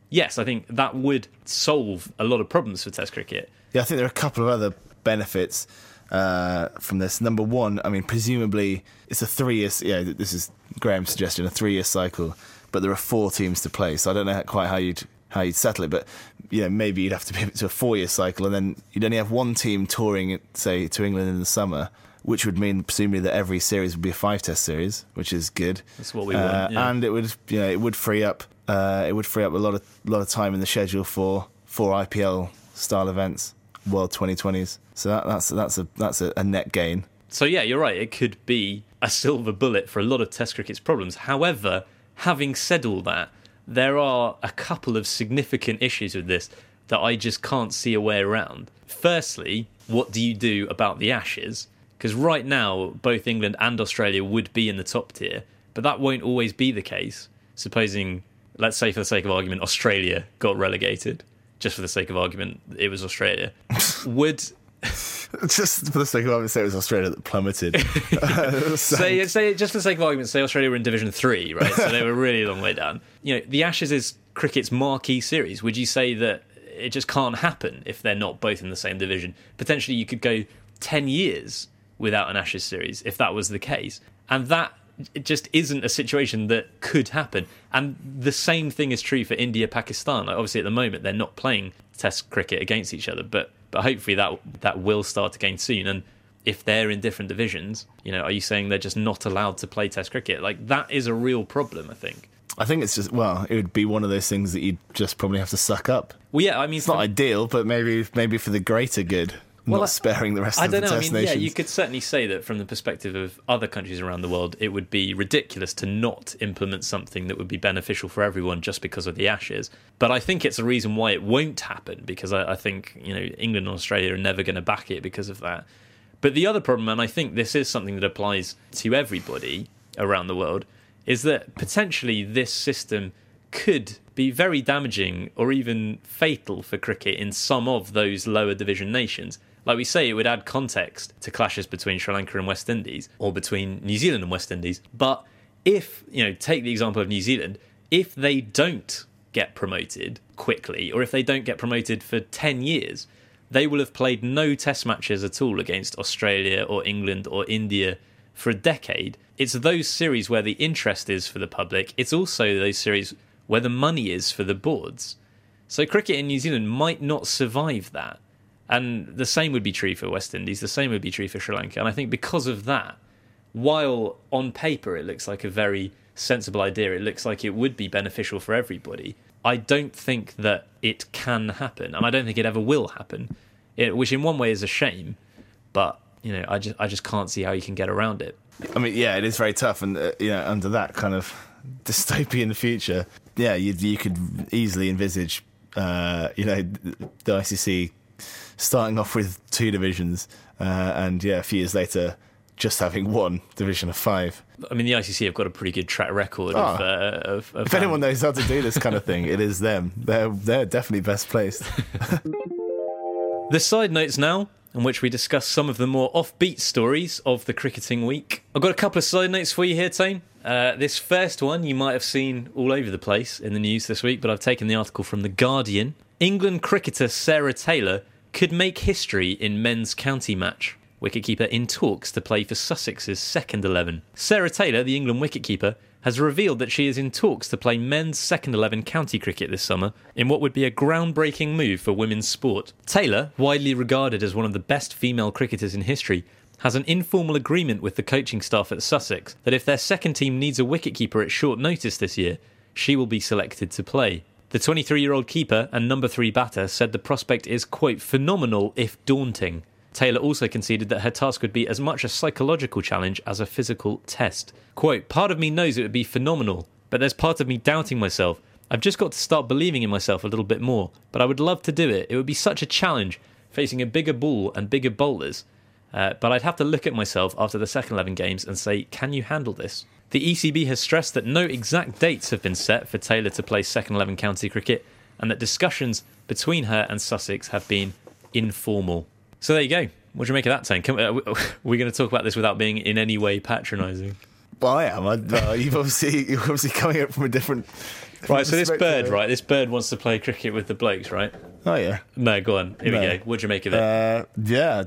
yes, I think that would solve a lot of problems for Test cricket. Yeah, I think there are a couple of other benefits uh, from this. Number one, I mean, presumably it's a three year. Yeah, this is Graham's suggestion, a three year cycle, but there are four teams to play. So I don't know quite how you'd how you'd settle it, but you know, maybe you'd have to pivot to a four year cycle, and then you'd only have one team touring, say, to England in the summer. Which would mean presumably that every series would be a five test series, which is good. That's what we Uh, want, yeah. And it would, you know, it would free up, uh, it would free up a lot of lot of time in the schedule for for IPL style events, World 2020s. So that, that's that's a that's a, a net gain. So yeah, you're right. It could be a silver bullet for a lot of Test cricket's problems. However, having said all that, there are a couple of significant issues with this that I just can't see a way around. Firstly, what do you do about the Ashes? Because right now, both England and Australia would be in the top tier, but that won't always be the case. Supposing, let's say for the sake of argument, Australia got relegated. Just for the sake of argument, it was Australia. would Just for the sake of argument, say it was Australia that plummeted. say, say just for the sake of argument, say Australia were in Division Three, right? So they were really a long way down. You know, the Ashes is cricket's marquee series. Would you say that it just can't happen if they're not both in the same division? Potentially, you could go ten years without an Ashes series if that was the case, and that it just isn't a situation that could happen. And the same thing is true for India, Pakistan. Like obviously, at the moment, they're not playing Test cricket against each other, but but hopefully that that will start again soon. And if they're in different divisions, you know, are you saying they're just not allowed to play Test cricket? Like that is a real problem, I think. I think it's just well, it would be one of those things that you'd just probably have to suck up. Well, yeah, I mean, It's not ideal, but maybe maybe for the greater good, Well, not I- sparing the rest I of don't the know. I mean, yeah, you could certainly say that from the perspective of other countries around the world, it would be ridiculous to not implement something that would be beneficial for everyone just because of the Ashes. But I think it's a reason why it won't happen because I, I think you know England and Australia are never going to back it because of that. But the other problem, and I think this is something that applies to everybody around the world, is that potentially this system could be very damaging or even fatal for cricket in some of those lower division nations. Like we say, it would add context to clashes between Sri Lanka and West Indies or between New Zealand and West Indies. But if, you know, take the example of New Zealand, if they don't get promoted quickly or if they don't get promoted for 10 years, they will have played no test matches at all against Australia or England or India for a decade. It's those series where the interest is for the public. It's also those series where the money is for the boards. So cricket in New Zealand might not survive that. And the same would be true for West Indies, the same would be true for Sri Lanka. And I think because of that, while on paper it looks like a very sensible idea, it looks like it would be beneficial for everybody, I don't think that it can happen. And I don't think it ever will happen, it, which in one way is a shame. But, you know, I just, I just can't see how you can get around it. I mean, yeah, it is very tough, and uh, you know, under that kind of dystopian future, yeah, you you could easily envisage, uh, you know, the ICC starting off with two divisions, uh, and yeah, a few years later, just having one division of five. I mean, the ICC have got a pretty good track record Oh. of, uh, of, of If anyone knows how to do this kind of thing, it is them. They're they're definitely best placed. The side notes now, in which we discuss some of the more offbeat stories of the cricketing week. I've got a couple of side notes for you here, Tone. Uh, this first one you might have seen all over the place in the news this week, but I've taken the article from The Guardian. England cricketer Sarah Taylor could make history in men's county match. Wicketkeeper in talks to play for Sussex's second 11. Sarah Taylor, the England wicketkeeper, has revealed that she is in talks to play men's second 11 county cricket this summer in what would be a groundbreaking move for women's sport. Taylor, widely regarded as one of the best female cricketers in history, has an informal agreement with the coaching staff at Sussex that if their second team needs a wicketkeeper at short notice this year, she will be selected to play. The 23 year old keeper and number three batter said the prospect is, quote, phenomenal if daunting. Taylor also conceded that her task would be as much a psychological challenge as a physical test. Quote, part of me knows it would be phenomenal, but there's part of me doubting myself. I've just got to start believing in myself a little bit more, but I would love to do it. It would be such a challenge facing a bigger ball and bigger bowlers. Uh, but I'd have to look at myself after the second 11 games and say, can you handle this? The ECB has stressed that no exact dates have been set for Taylor to play second 11 county cricket and that discussions between her and Sussex have been informal. So there you go. What do you make of that, uh, we're going to talk about this without being in any way patronising. Well, I am. I, uh, you've obviously you're obviously coming at it from a different. Right, so this bird, right? This bird wants to play cricket with the blokes, right? Oh yeah. No, go on. Here No. we go. What do you make of it? Uh, yeah.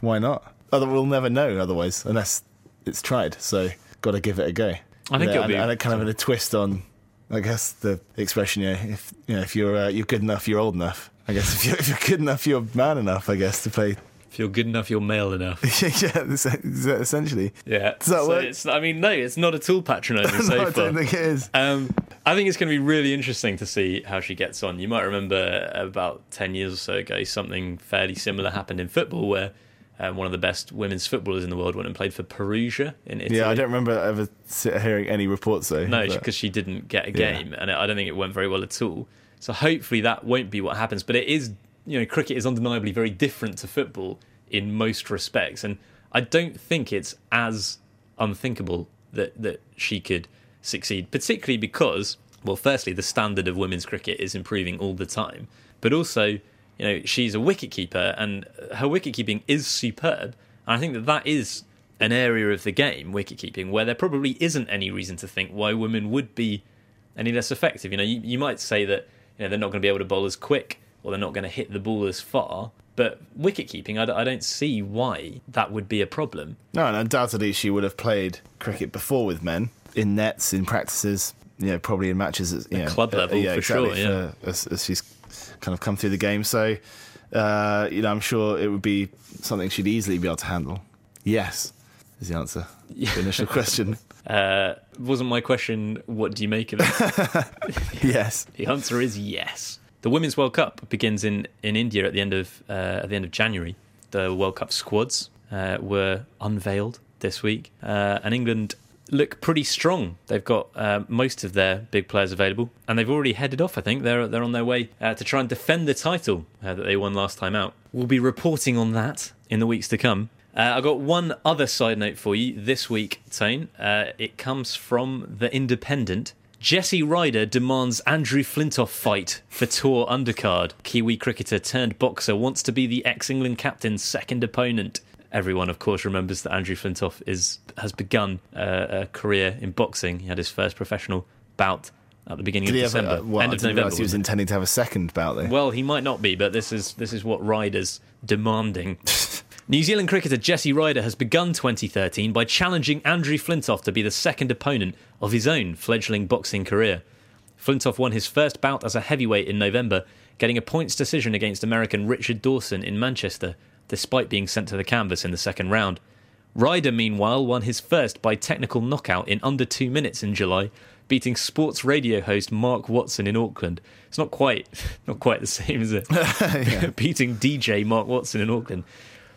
Why not? Other we'll never know otherwise unless it's tried. So got to give it a go. I think it'll and, be- and kind of in a twist on, I guess the expression. Yeah, if you know if you're uh, you're good enough, you're old enough. I guess if you're if you're good enough, you're man enough. I guess to play. if you're good enough, you're male enough. yeah, essentially. Yeah. Does that so work? It's, I mean, no, it's not at all patronising so no, I don't think it is. Um, I think it's going to be really interesting to see how she gets on. You might remember about 10 years or so ago, something fairly similar happened in football where um, one of the best women's footballers in the world went and played for Perugia in Italy. Yeah, I don't remember ever hearing any reports though. No, because she didn't get a Yeah. game, and I don't think it went very well at all. So hopefully that won't be what happens. But it is, you know, cricket is undeniably very different to football in most respects, and I don't think it's as unthinkable that that she could succeed, particularly because, well, firstly, the standard of women's cricket is improving all the time, but also, you know, she's a wicketkeeper, and her wicketkeeping is superb. And I think that that is an area of the game, wicketkeeping, where there probably isn't any reason to think why women would be any less effective. You know, you, you might say that you know they're not going to be able to bowl as quick, or they're not going to hit the ball as far. But wicket keeping, I, d- I don't see why that would be a problem. No, and undoubtedly she would have played cricket before with men in nets, in practices, you know, probably in matches at you know, club uh, level, for exactly, sure, yeah. for- as, as she's kind of come through the game. So, uh, you know, I'm sure it would be something she'd easily be able to handle. Yes, is the answer. The initial question. Uh, wasn't my question, what do you make of it? yes. the answer is yes. The Women's World Cup begins in, in India at the end of uh, at the end of January. The World Cup squads uh, were unveiled this week, uh, and England look pretty strong. They've got uh, most of their big players available, and they've already headed off. I think they're they're on their way uh, to try and defend the title uh, that they won last time out. We'll be reporting on that in the weeks to come. Uh, I've got one other side note for you this week, Tone. Uh, it comes from The Independent. Jesse Ryder demands Andrew Flintoff fight for tour undercard. Kiwi cricketer turned boxer wants to be the ex-England captain's second opponent. Everyone, of course, remembers that Andrew Flintoff is has begun uh, a career in boxing. He had his first professional bout at the beginning Did of December, a, well, end of November. he was intending to have a second bout there. Well, he might not be, but this is this is what Ryder's demanding. New Zealand cricketer Jesse Ryder has begun 2013 by challenging Andrew Flintoff to be the second opponent of his own fledgling boxing career. Flintoff won his first bout as a heavyweight in November, getting a points decision against American Richard Dawson in Manchester, despite being sent to the canvas in the second round. Ryder, meanwhile, won his first by technical knockout in under two minutes in July, beating sports radio host Mark Watson in Auckland. It's not quite, not quite the same, is it? beating DJ Mark Watson in Auckland.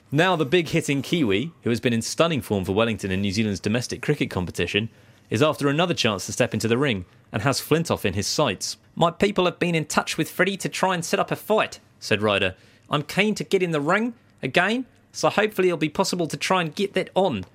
Now, the big hitting Kiwi, who has been in stunning form for Wellington in New Zealand's domestic cricket competition, is after another chance to step into the ring and has Flintoff in his sights. My people have been in touch with Freddie to try and set up a fight, said Ryder. I'm keen to get in the ring again, so hopefully it'll be possible to try and get that on.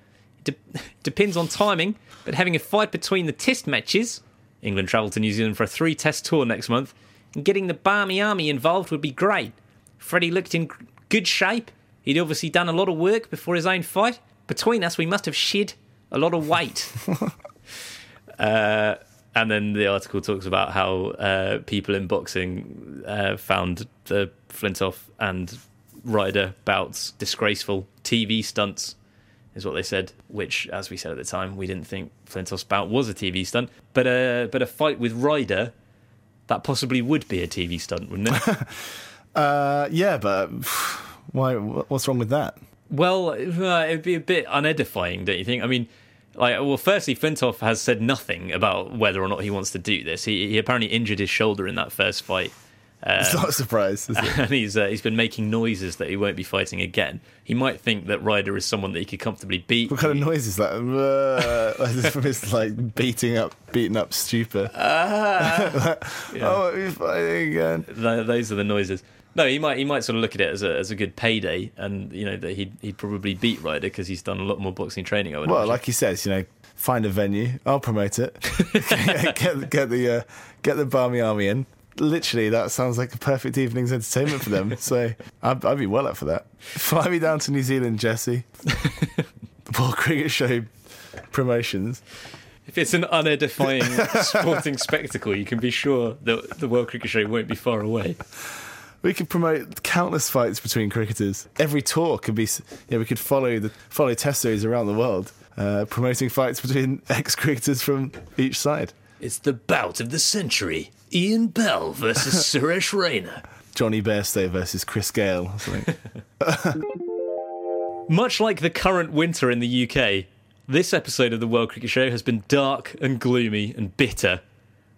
It de- depends on timing, but having a fight between the test matches, England travel to New Zealand for a three test tour next month, and getting the Barmy Army involved would be great. Freddie looked in good shape. He'd obviously done a lot of work before his own fight. Between us, we must have shed a lot of weight. uh, and then the article talks about how uh, people in boxing uh, found the Flintoff and Ryder bouts disgraceful. TV stunts is what they said. Which, as we said at the time, we didn't think Flintoff's bout was a TV stunt. But a but a fight with Ryder, that possibly would be a TV stunt, wouldn't it? Uh, yeah, but why? What's wrong with that? Well, uh, it'd be a bit unedifying, don't you think? I mean, like, well, firstly, Flintoff has said nothing about whether or not he wants to do this. He, he apparently injured his shoulder in that first fight. It's not a surprise, is it? and he's uh, he's been making noises that he won't be fighting again. He might think that Ryder is someone that he could comfortably beat. What kind of noise is that? Uh, like from his like beating up, beating up stupor. Ah. Oh, he's fighting again. Th- those are the noises. No, he might he might sort of look at it as a as a good payday, and you know that he'd he'd probably beat Ryder because he's done a lot more boxing training. I would Well, imagine. like he says, you know, find a venue. I'll promote it. get, get the uh, get the Barmy Army in. Literally, that sounds like a perfect evening's entertainment for them. So I'd, I'd be well up for that. Fly me down to New Zealand, Jesse. the World Cricket Show promotions. if it's an unedifying sporting spectacle, you can be sure that the World Cricket Show won't be far away. We could promote countless fights between cricketers. Every tour could be. Yeah, we could follow the follow test series around the world, uh, promoting fights between ex cricketers from each side. It's the bout of the century: Ian Bell versus Suresh Raina. Jonny Bairstow versus Chris Gayle. Or something. Much like the current winter in the UK, this episode of the World Cricket Show has been dark and gloomy and bitter.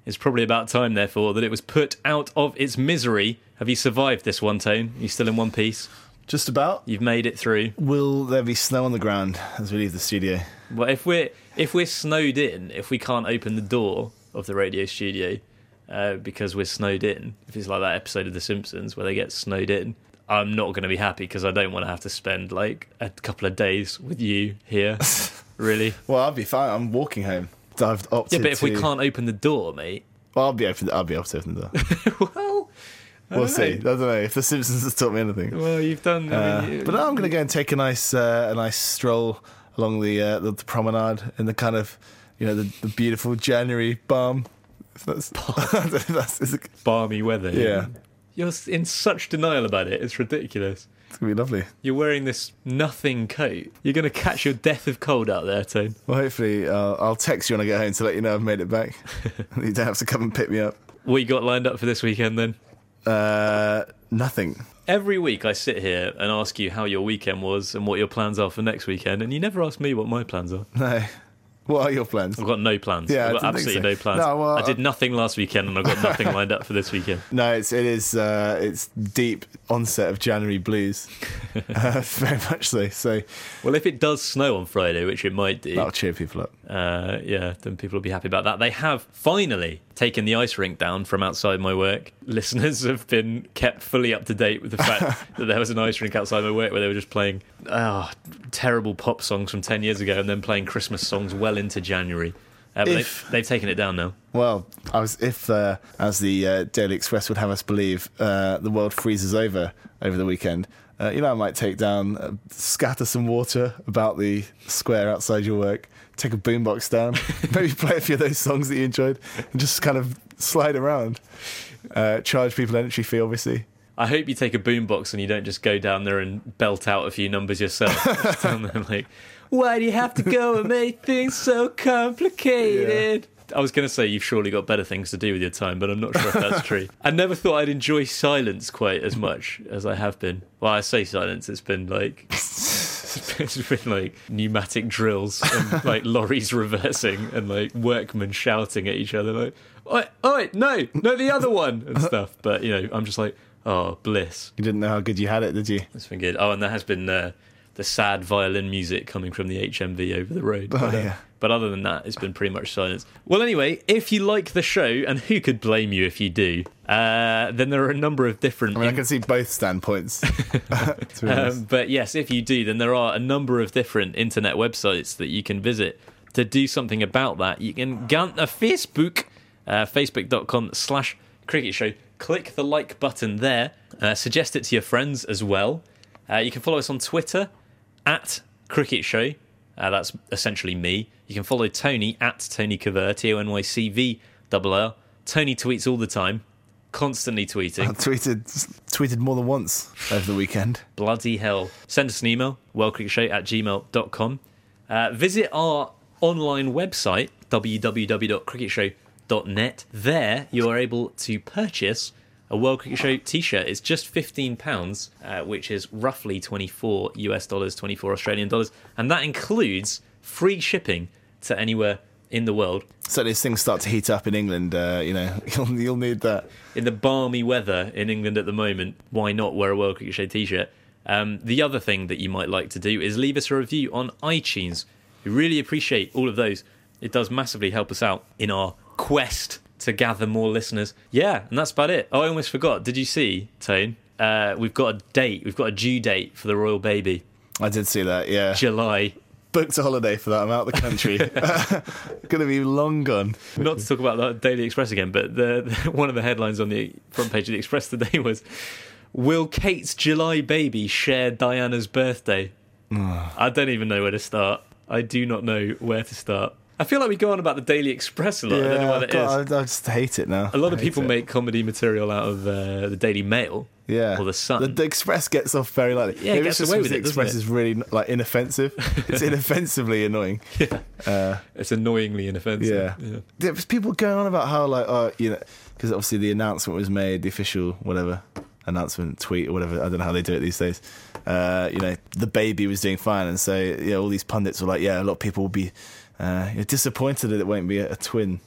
It's probably about time, therefore, that it was put out of its misery. Have you survived this one, Tone? Are you still in one piece? Just about. You've made it through. Will there be snow on the ground as we leave the studio? Well, if we're if we're snowed in, if we can't open the door of the radio studio uh, because we're snowed in, if it's like that episode of The Simpsons where they get snowed in, I'm not going to be happy because I don't want to have to spend like a couple of days with you here. really? Well, I'll be fine. I'm walking home. I've opted Yeah, but if we can't open the door, mate. well, I'll be open. I'll be able to open the door. well, I we'll see. I know. don't know if the Simpsons has taught me anything. Well, you've done. I Uh, mean, you- but I'm going to go and take a nice, uh, a nice stroll along the, uh, the the promenade in the kind of, you know, the, the beautiful January balm. That's, I don't know if that's balmy weather. Yeah. You're in such denial about it. It's ridiculous. it's gonna be lovely. You're wearing this nothing coat. You're going to catch your death of cold out there, Tone. Well, hopefully, uh, I'll text you when I get home to let you know I've made it back. you don't have to come and pick me up. What you got lined up for this weekend then? Uh, nothing. Every week I sit here and ask you how your weekend was and what your plans are for next weekend, and you never ask me what my plans are. No. What are your plans? I've got no plans. Yeah, I've got absolutely so. no plans. No, well, I did nothing last weekend, and I've got nothing lined up for this weekend. No, it's it is uh, it's deep onset of January blues, uh, very much so. So Well, if it does snow on Friday, which it might do, that'll cheer people up. uh, yeah, then people will be happy about that. They have finally taken the ice rink down from outside my work. Listeners have been kept fully up to date with the fact that there was an ice rink outside my work where they were just playing oh, terrible pop songs from 10 years ago and then playing Christmas songs well into January. Uh, If- they've, they've taken it down now. Well, I was if uh, as the uh, Daily Express would have us believe, uh, the world freezes over over the weekend. Uh, you know, I might take down, uh, scatter some water about the square outside your work, take a boombox down, maybe play a few of those songs that you enjoyed, and just kind of slide around. Uh, charge people entry fee, obviously. I hope you take a boombox and you don't just go down there and belt out a few numbers yourself. Down there like, why do you have to go and make things so complicated? I was going to say you've surely got better things to do with your time, but I'm not sure if that's true. I never thought I'd enjoy silence quite as much as I have been. Well, I say silence, it's been like it's been like pneumatic drills and like lorries reversing and like workmen shouting at each other like, "Oi, oi, no, no, the other one" and stuff. But you know, I'm just like, oh, bliss. You didn't know how good you had it, did you? It's been good. Oh, and there has been uh, the sad violin music coming from the HMV over the road. Oh, but, uh, yeah. but other than that, it's been pretty much silence. Well, anyway, if you like the show, and who could blame you if you do, uh, then there are a number of different. I mean, I can see both standpoints. to be honest. Um, but yes, if you do, then there are a number of different internet websites that you can visit to do something about that. You can go on to Facebook, uh, facebook.com slash cricket show. Click the like button there. Uh, suggest it to your friends as well. Uh, you can follow us on Twitter at cricket show. Uh, that's essentially me. You can follow Tony at Tony Cover, T O N Y C V R. Tony tweets all the time, constantly tweeting. I tweeted tweeted more than once over the weekend. bloody hell. Send us an email, worldcricketshow at gmail.com. Uh, visit our online website, www.cricketshow.net. There, you are able to purchase a World Cricket Show t-shirt. It's just fifteen pounds, uh, which is roughly twenty four US dollars, twenty four Australian dollars, and that includes free shipping to anywhere in the world. So these things start to heat up in England. Uh, you know, you'll, you'll need that. in the balmy weather in England at the moment, why not wear a World Cricket Show t-shirt? Um, the other thing that you might like to do is leave us a review on iTunes. We really appreciate all of those. It does massively help us out in our quest to gather more listeners. Yeah, and that's about it. Oh, I almost forgot. Did you see, Tone? Uh, we've got a date. We've got a due date for the royal baby. I did see that. Yeah, July. booked a holiday for that. I'm out of the country. Gonna be long gone. Not to talk about the Daily Express again, but the, the one of the headlines on the front page of the Express today was Will Kate's July baby share Diana's birthday? I don't even know where to start. I do not know where to start. I feel like we go on about the Daily Express a lot. I don't know why that is. God, I, I just hate it now. A lot of people it. make comedy material out of uh, the Daily Mail yeah or the Sun. The, the Express gets off very lightly. Yeah, it gets it's away with the it, doesn't Express it? is really like inoffensive. it's inoffensively annoying. Uh, it's annoyingly inoffensive. Yeah. There's people going on about how like oh you know because obviously the announcement was made, the official whatever announcement tweet or whatever. I don't know how they do it these days. Uh, you know the baby was doing fine, and so yeah, all these pundits were like, yeah, a lot of people will be uh, you're disappointed that it won't be a, a twin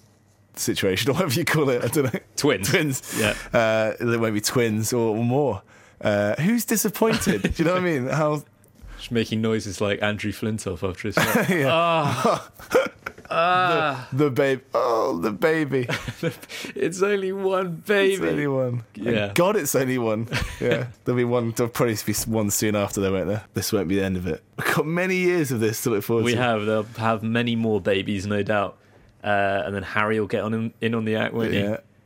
situation or whatever you call it. I don't know. Twins. twins. Yeah. Uh, there won't be twins or, or more. Uh, who's disappointed? do you know what I mean? How Just making noises like Andrew Flintoff after his yeah. Ah. the baby. Oh, the baby. it's only one baby. It's only one. Yeah. Thank God, it's only one. Yeah, there'll be one. There'll probably be one soon after, though, won't there? This won't be the end of it. We've got many years of this to look forward We to. We have. They'll have many more babies, no doubt. Uh, and then Harry will get on in, in on the act, won't he?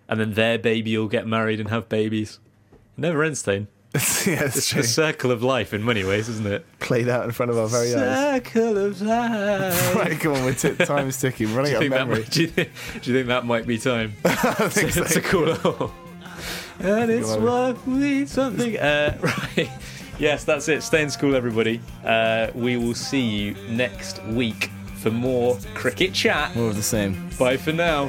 And then their baby will get married and have babies. It never ends, Tone. yeah, it's It's true. the circle of life in many ways, isn't it? Played out in front of our very eyes. Circle of life. Right, come on, we're t- time is ticking. We're running out of think that memory. might, do, you think, do you think that might be time? I think so. to call it all. And it's Go on. what we something. Uh, right. Yes, that's it. Stay in school, everybody. Uh, we will see you next week for more cricket chat. More of the same. Bye for now.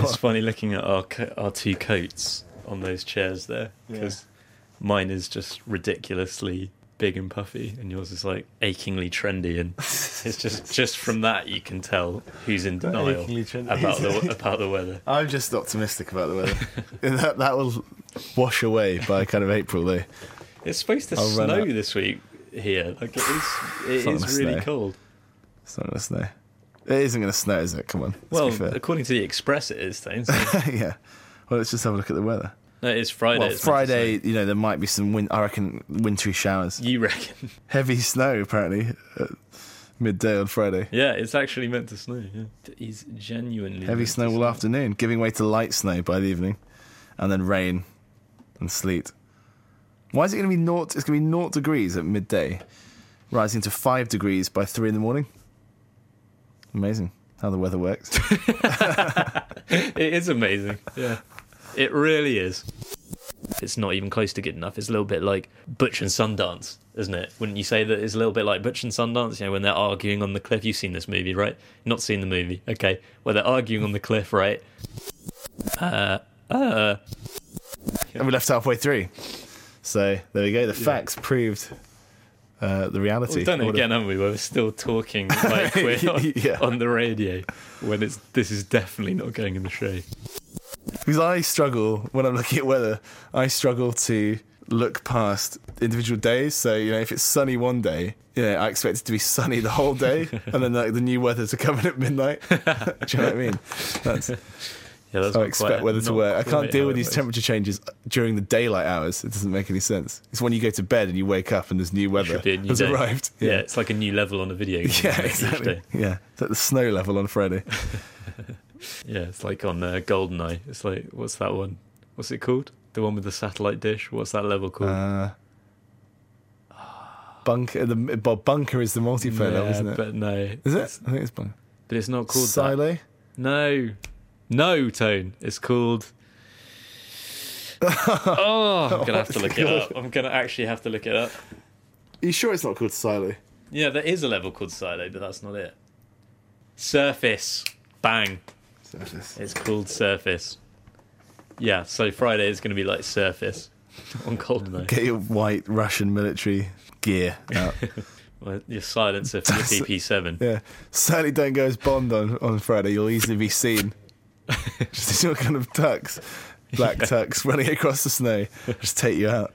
It's funny looking at our co- our two coats on those chairs there because mine is just ridiculously big and puffy, and yours is like achingly trendy. And it's just just from that you can tell who's in denial Achingly trendy. about the about the weather. I'm just optimistic about the weather. That, that will wash away by kind of April, though. It's supposed to I'll run snow out. this week here. Like it is, it is gonna really snow. cold. It's not to snow. It isn't going to snow, is it? Come on. Well, according to the Express, it is. Thames. yeah. Well, let's just have a look at the weather. no, it's Friday. Well, it's Friday, you know, there might be some, win- I reckon, wintry showers. You reckon? Heavy snow, apparently, midday on Friday. Yeah, it's actually meant to snow. Yeah, it is genuinely Heavy snow all afternoon, giving way to light snow by the evening, and then rain and sleet. Why is it going to be naught? It's going to be naught degrees at midday, rising to five degrees by three in the morning. Amazing how the weather works. It is amazing. Yeah, it really is. It's not even close to good enough. It's a little bit like Butch and Sundance, isn't it? Wouldn't you say that it's a little bit like Butch and Sundance? You know, when they're arguing on the cliff. You've seen this movie, right? Not seen the movie, okay? Where they're arguing on the cliff, right? Uh, uh. and we left halfway through. So there we go. The facts proved uh, the reality. We've done it again, haven't we? Where we're still talking like we're on, Yeah. on the radio when it's this is definitely not going in the show. Because I struggle when I'm looking at weather. I struggle to look past individual days. So you know, if it's sunny one day, you know, I expect it to be sunny the whole day, and then like the new weather to come in at midnight. Do you know what I mean? That's Yeah, how I expect weather to work. I can't deal with these temperature changes during the daylight hours. It doesn't make any sense. It's when you go to bed and you wake up and there's new weather new has day. arrived. Yeah. it's like a new level on a video game. Yeah, exactly. Yeah, it's at the snow level on Friday. Yeah, it's like on uh, Goldeneye. It's like what's that one? What's it called? The one with the satellite dish. What's that level called? Uh, bunker, the Bob Bunker is the multiplayer level, isn't it? But no, Is it? I think it's Bunker. But it's not called that. No, no, Tone. It's called. oh, I'm gonna oh have to look it up. I'm gonna actually have to look it up. Are you sure it's not called Silo? Yeah, there is a level called Silo, but that's not it. Surface. Bang. Surface. It's called Surface. Yeah, so Friday is going to be like Surface on Goldeneye. Get your white Russian military gear out. Well, your silencer for your PP7. yeah, certainly don't go as Bond on, on Friday. You'll easily be seen. Just in your kind of tux, black tux, running across the snow. Just take you out.